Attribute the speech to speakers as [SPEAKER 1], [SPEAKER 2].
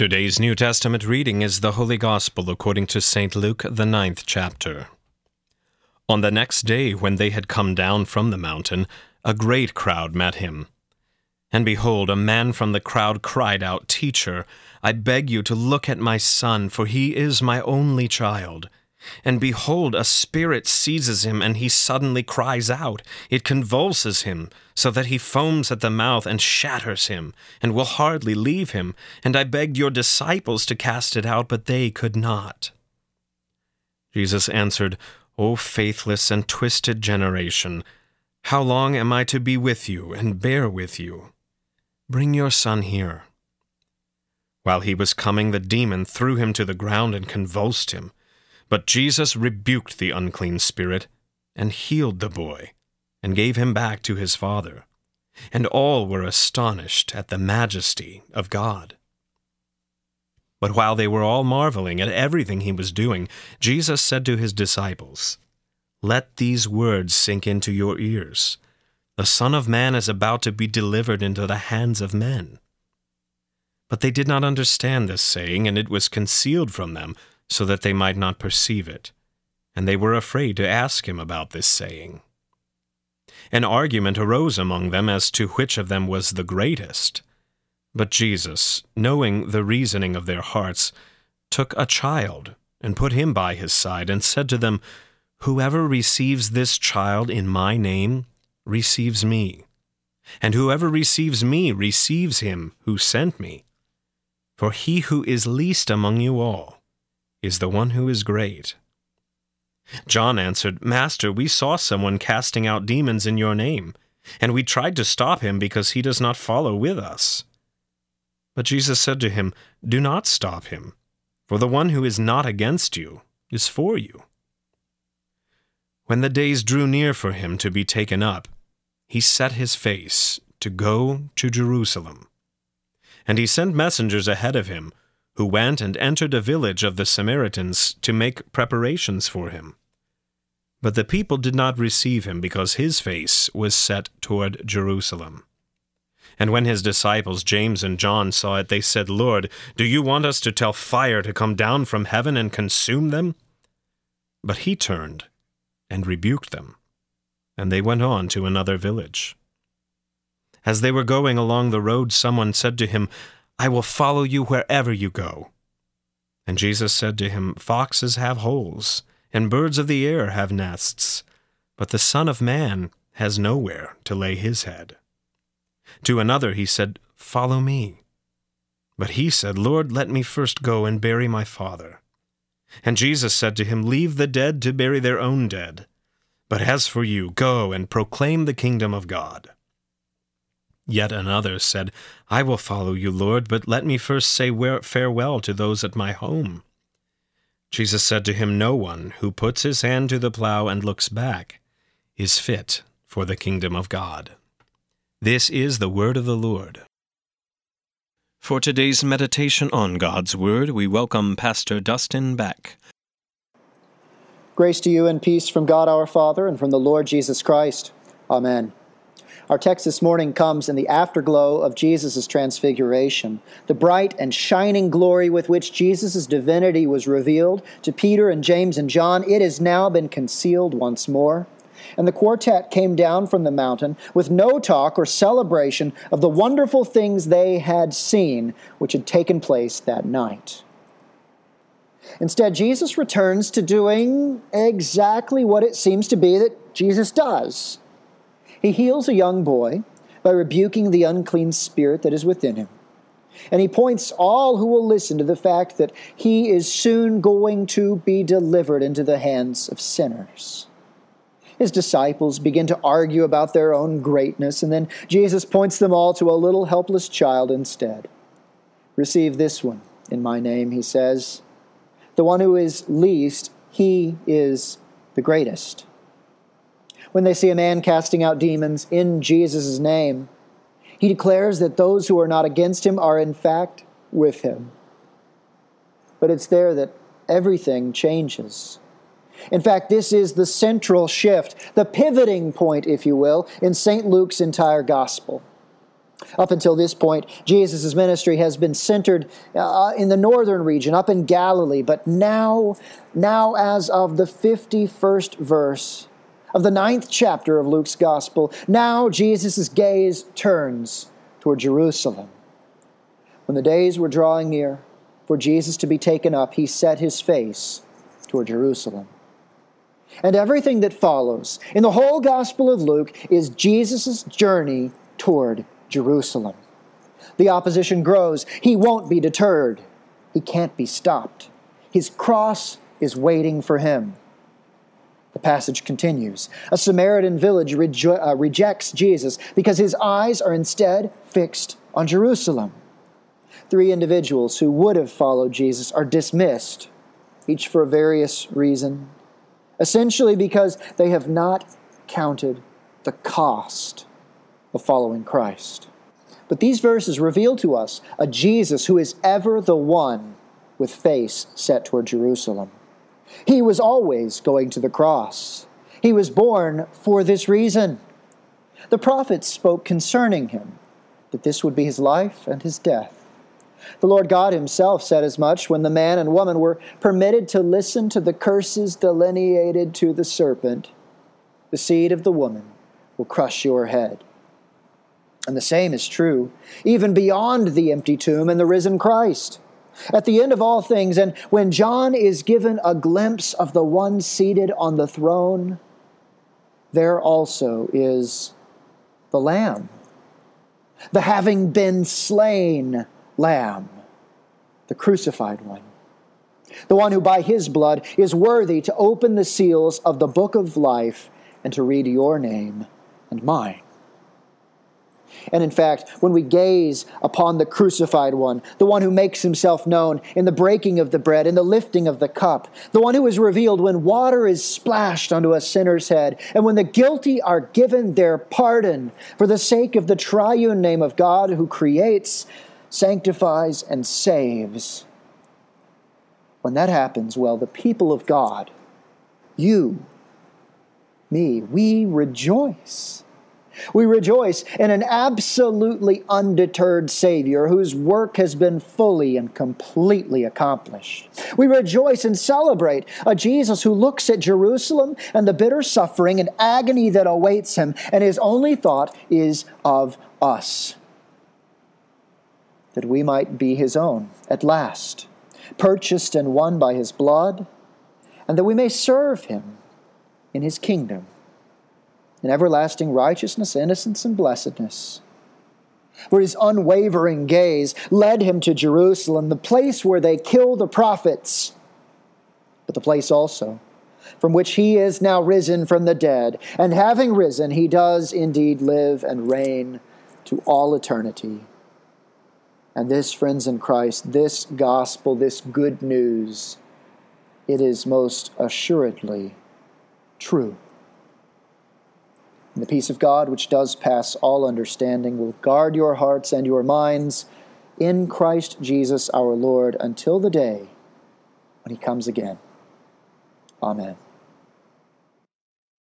[SPEAKER 1] Today's New Testament reading is the Holy Gospel according to St. Luke, the ninth chapter. On the next day, when they had come down from the mountain, a great crowd met him. And behold, a man from the crowd cried out, Teacher, I beg you to look at my son, for he is my only child. And behold, a spirit seizes him, and he suddenly cries out. It convulses him, so that he foams at the mouth and shatters him, and will hardly leave him. And I begged your disciples to cast it out, but they could not. Jesus answered, O faithless and twisted generation, how long am I to be with you and bear with you? Bring your son here. While he was coming, the demon threw him to the ground and convulsed him. But Jesus rebuked the unclean spirit, and healed the boy, and gave him back to his father. And all were astonished at the majesty of God. But while they were all marveling at everything he was doing, Jesus said to his disciples, Let these words sink into your ears. The Son of Man is about to be delivered into the hands of men. But they did not understand this saying, and it was concealed from them so that they might not perceive it, and they were afraid to ask him about this saying. An argument arose among them as to which of them was the greatest. But Jesus, knowing the reasoning of their hearts, took a child and put him by his side, and said to them, Whoever receives this child in my name receives me, and whoever receives me receives him who sent me. For he who is least among you all is the one who is great. John answered, Master, we saw someone casting out demons in your name, and we tried to stop him because he does not follow with us. But Jesus said to him, Do not stop him, for the one who is not against you is for you. When the days drew near for him to be taken up, he set his face to go to Jerusalem. And he sent messengers ahead of him who went and entered a village of the Samaritans to make preparations for him. But the people did not receive him because his face was set toward Jerusalem. And when his disciples James and John saw it, they said, Lord, do you want us to tell fire to come down from heaven and consume them? But he turned and rebuked them, and they went on to another village. As they were going along the road, someone said to him, I will follow you wherever you go. And Jesus said to him, Foxes have holes, and birds of the air have nests, but the Son of Man has nowhere to lay his head. To another he said, Follow me. But he said, Lord, let me first go and bury my father. And Jesus said to him, Leave the dead to bury their own dead. But as for you, go and proclaim the kingdom of God. Yet another said, I will follow you, Lord, but let me first say farewell to those at my home. Jesus said to him, No one who puts his hand to the plow and looks back is fit for the kingdom of God. This is the word of the Lord. For today's meditation on God's Word, we welcome Pastor Dustin Beck.
[SPEAKER 2] Grace to you and peace from God our Father and from the Lord Jesus Christ. Amen. Our text this morning comes in the afterglow of Jesus' transfiguration, the bright and shining glory with which Jesus' divinity was revealed to Peter and James and John. It has now been concealed once more. And the quartet came down from the mountain with no talk or celebration of the wonderful things they had seen, which had taken place that night. Instead, Jesus returns to doing exactly what it seems to be that Jesus does he heals a young boy by rebuking the unclean spirit that is within him. And he points all who will listen to the fact that he is soon going to be delivered into the hands of sinners. His disciples begin to argue about their own greatness, and then Jesus points them all to a little helpless child instead. Receive this one in my name, he says. The one who is least, he is the greatest when they see a man casting out demons in Jesus' name. He declares that those who are not against him are in fact with him. But it's there that everything changes. In fact, this is the central shift, the pivoting point, if you will, in St. Luke's entire gospel. Up until this point, Jesus' ministry has been centered uh, in the northern region, up in Galilee. But now, now, as of the 51st verse of the ninth chapter of Luke's Gospel, now Jesus' gaze turns toward Jerusalem. When the days were drawing near for Jesus to be taken up, he set his face toward Jerusalem. And everything that follows in the whole Gospel of Luke is Jesus' journey toward Jerusalem. The opposition grows. He won't be deterred. He can't be stopped. His cross is waiting for him. The passage continues. A Samaritan village rejo- uh, rejects Jesus because his eyes are instead fixed on Jerusalem. Three individuals who would have followed Jesus are dismissed, each for a various reason, essentially because they have not counted the cost of following Christ. But these verses reveal to us a Jesus who is ever the one with face set toward Jerusalem. He was always going to the cross. He was born for this reason. The prophets spoke concerning him, that this would be his life and his death. The Lord God Himself said as much when the man and woman were permitted to listen to the curses delineated to the serpent. The seed of the woman will crush your head. And the same is true even beyond the empty tomb and the risen Christ. At the end of all things, and when John is given a glimpse of the one seated on the throne, there also is the Lamb, the having been slain Lamb, the crucified one, the one who by his blood is worthy to open the seals of the book of life and to read your name and mine. And in fact, when we gaze upon the crucified one, the one who makes himself known in the breaking of the bread, in the lifting of the cup, the one who is revealed when water is splashed onto a sinner's head, and when the guilty are given their pardon for the sake of the triune name of God who creates, sanctifies, and saves. When that happens, well, the people of God, you, me, we rejoice we rejoice in an absolutely undeterred Savior whose work has been fully and completely accomplished. We rejoice and celebrate a Jesus who looks at Jerusalem and the bitter suffering and agony that awaits him, and his only thought is of us. That we might be his own at last, purchased and won by his blood, and that we may serve him in his kingdom in everlasting righteousness, innocence, and blessedness. For his unwavering gaze led him to Jerusalem, the place where they kill the prophets, but the place also from which he is now risen from the dead. And having risen, he does indeed live and reign to all eternity. And this, friends in Christ, this gospel, this good news, it is most assuredly true. And the peace of God, which does pass all understanding, will guard your hearts and your minds in Christ Jesus our Lord until the day when he comes again. Amen.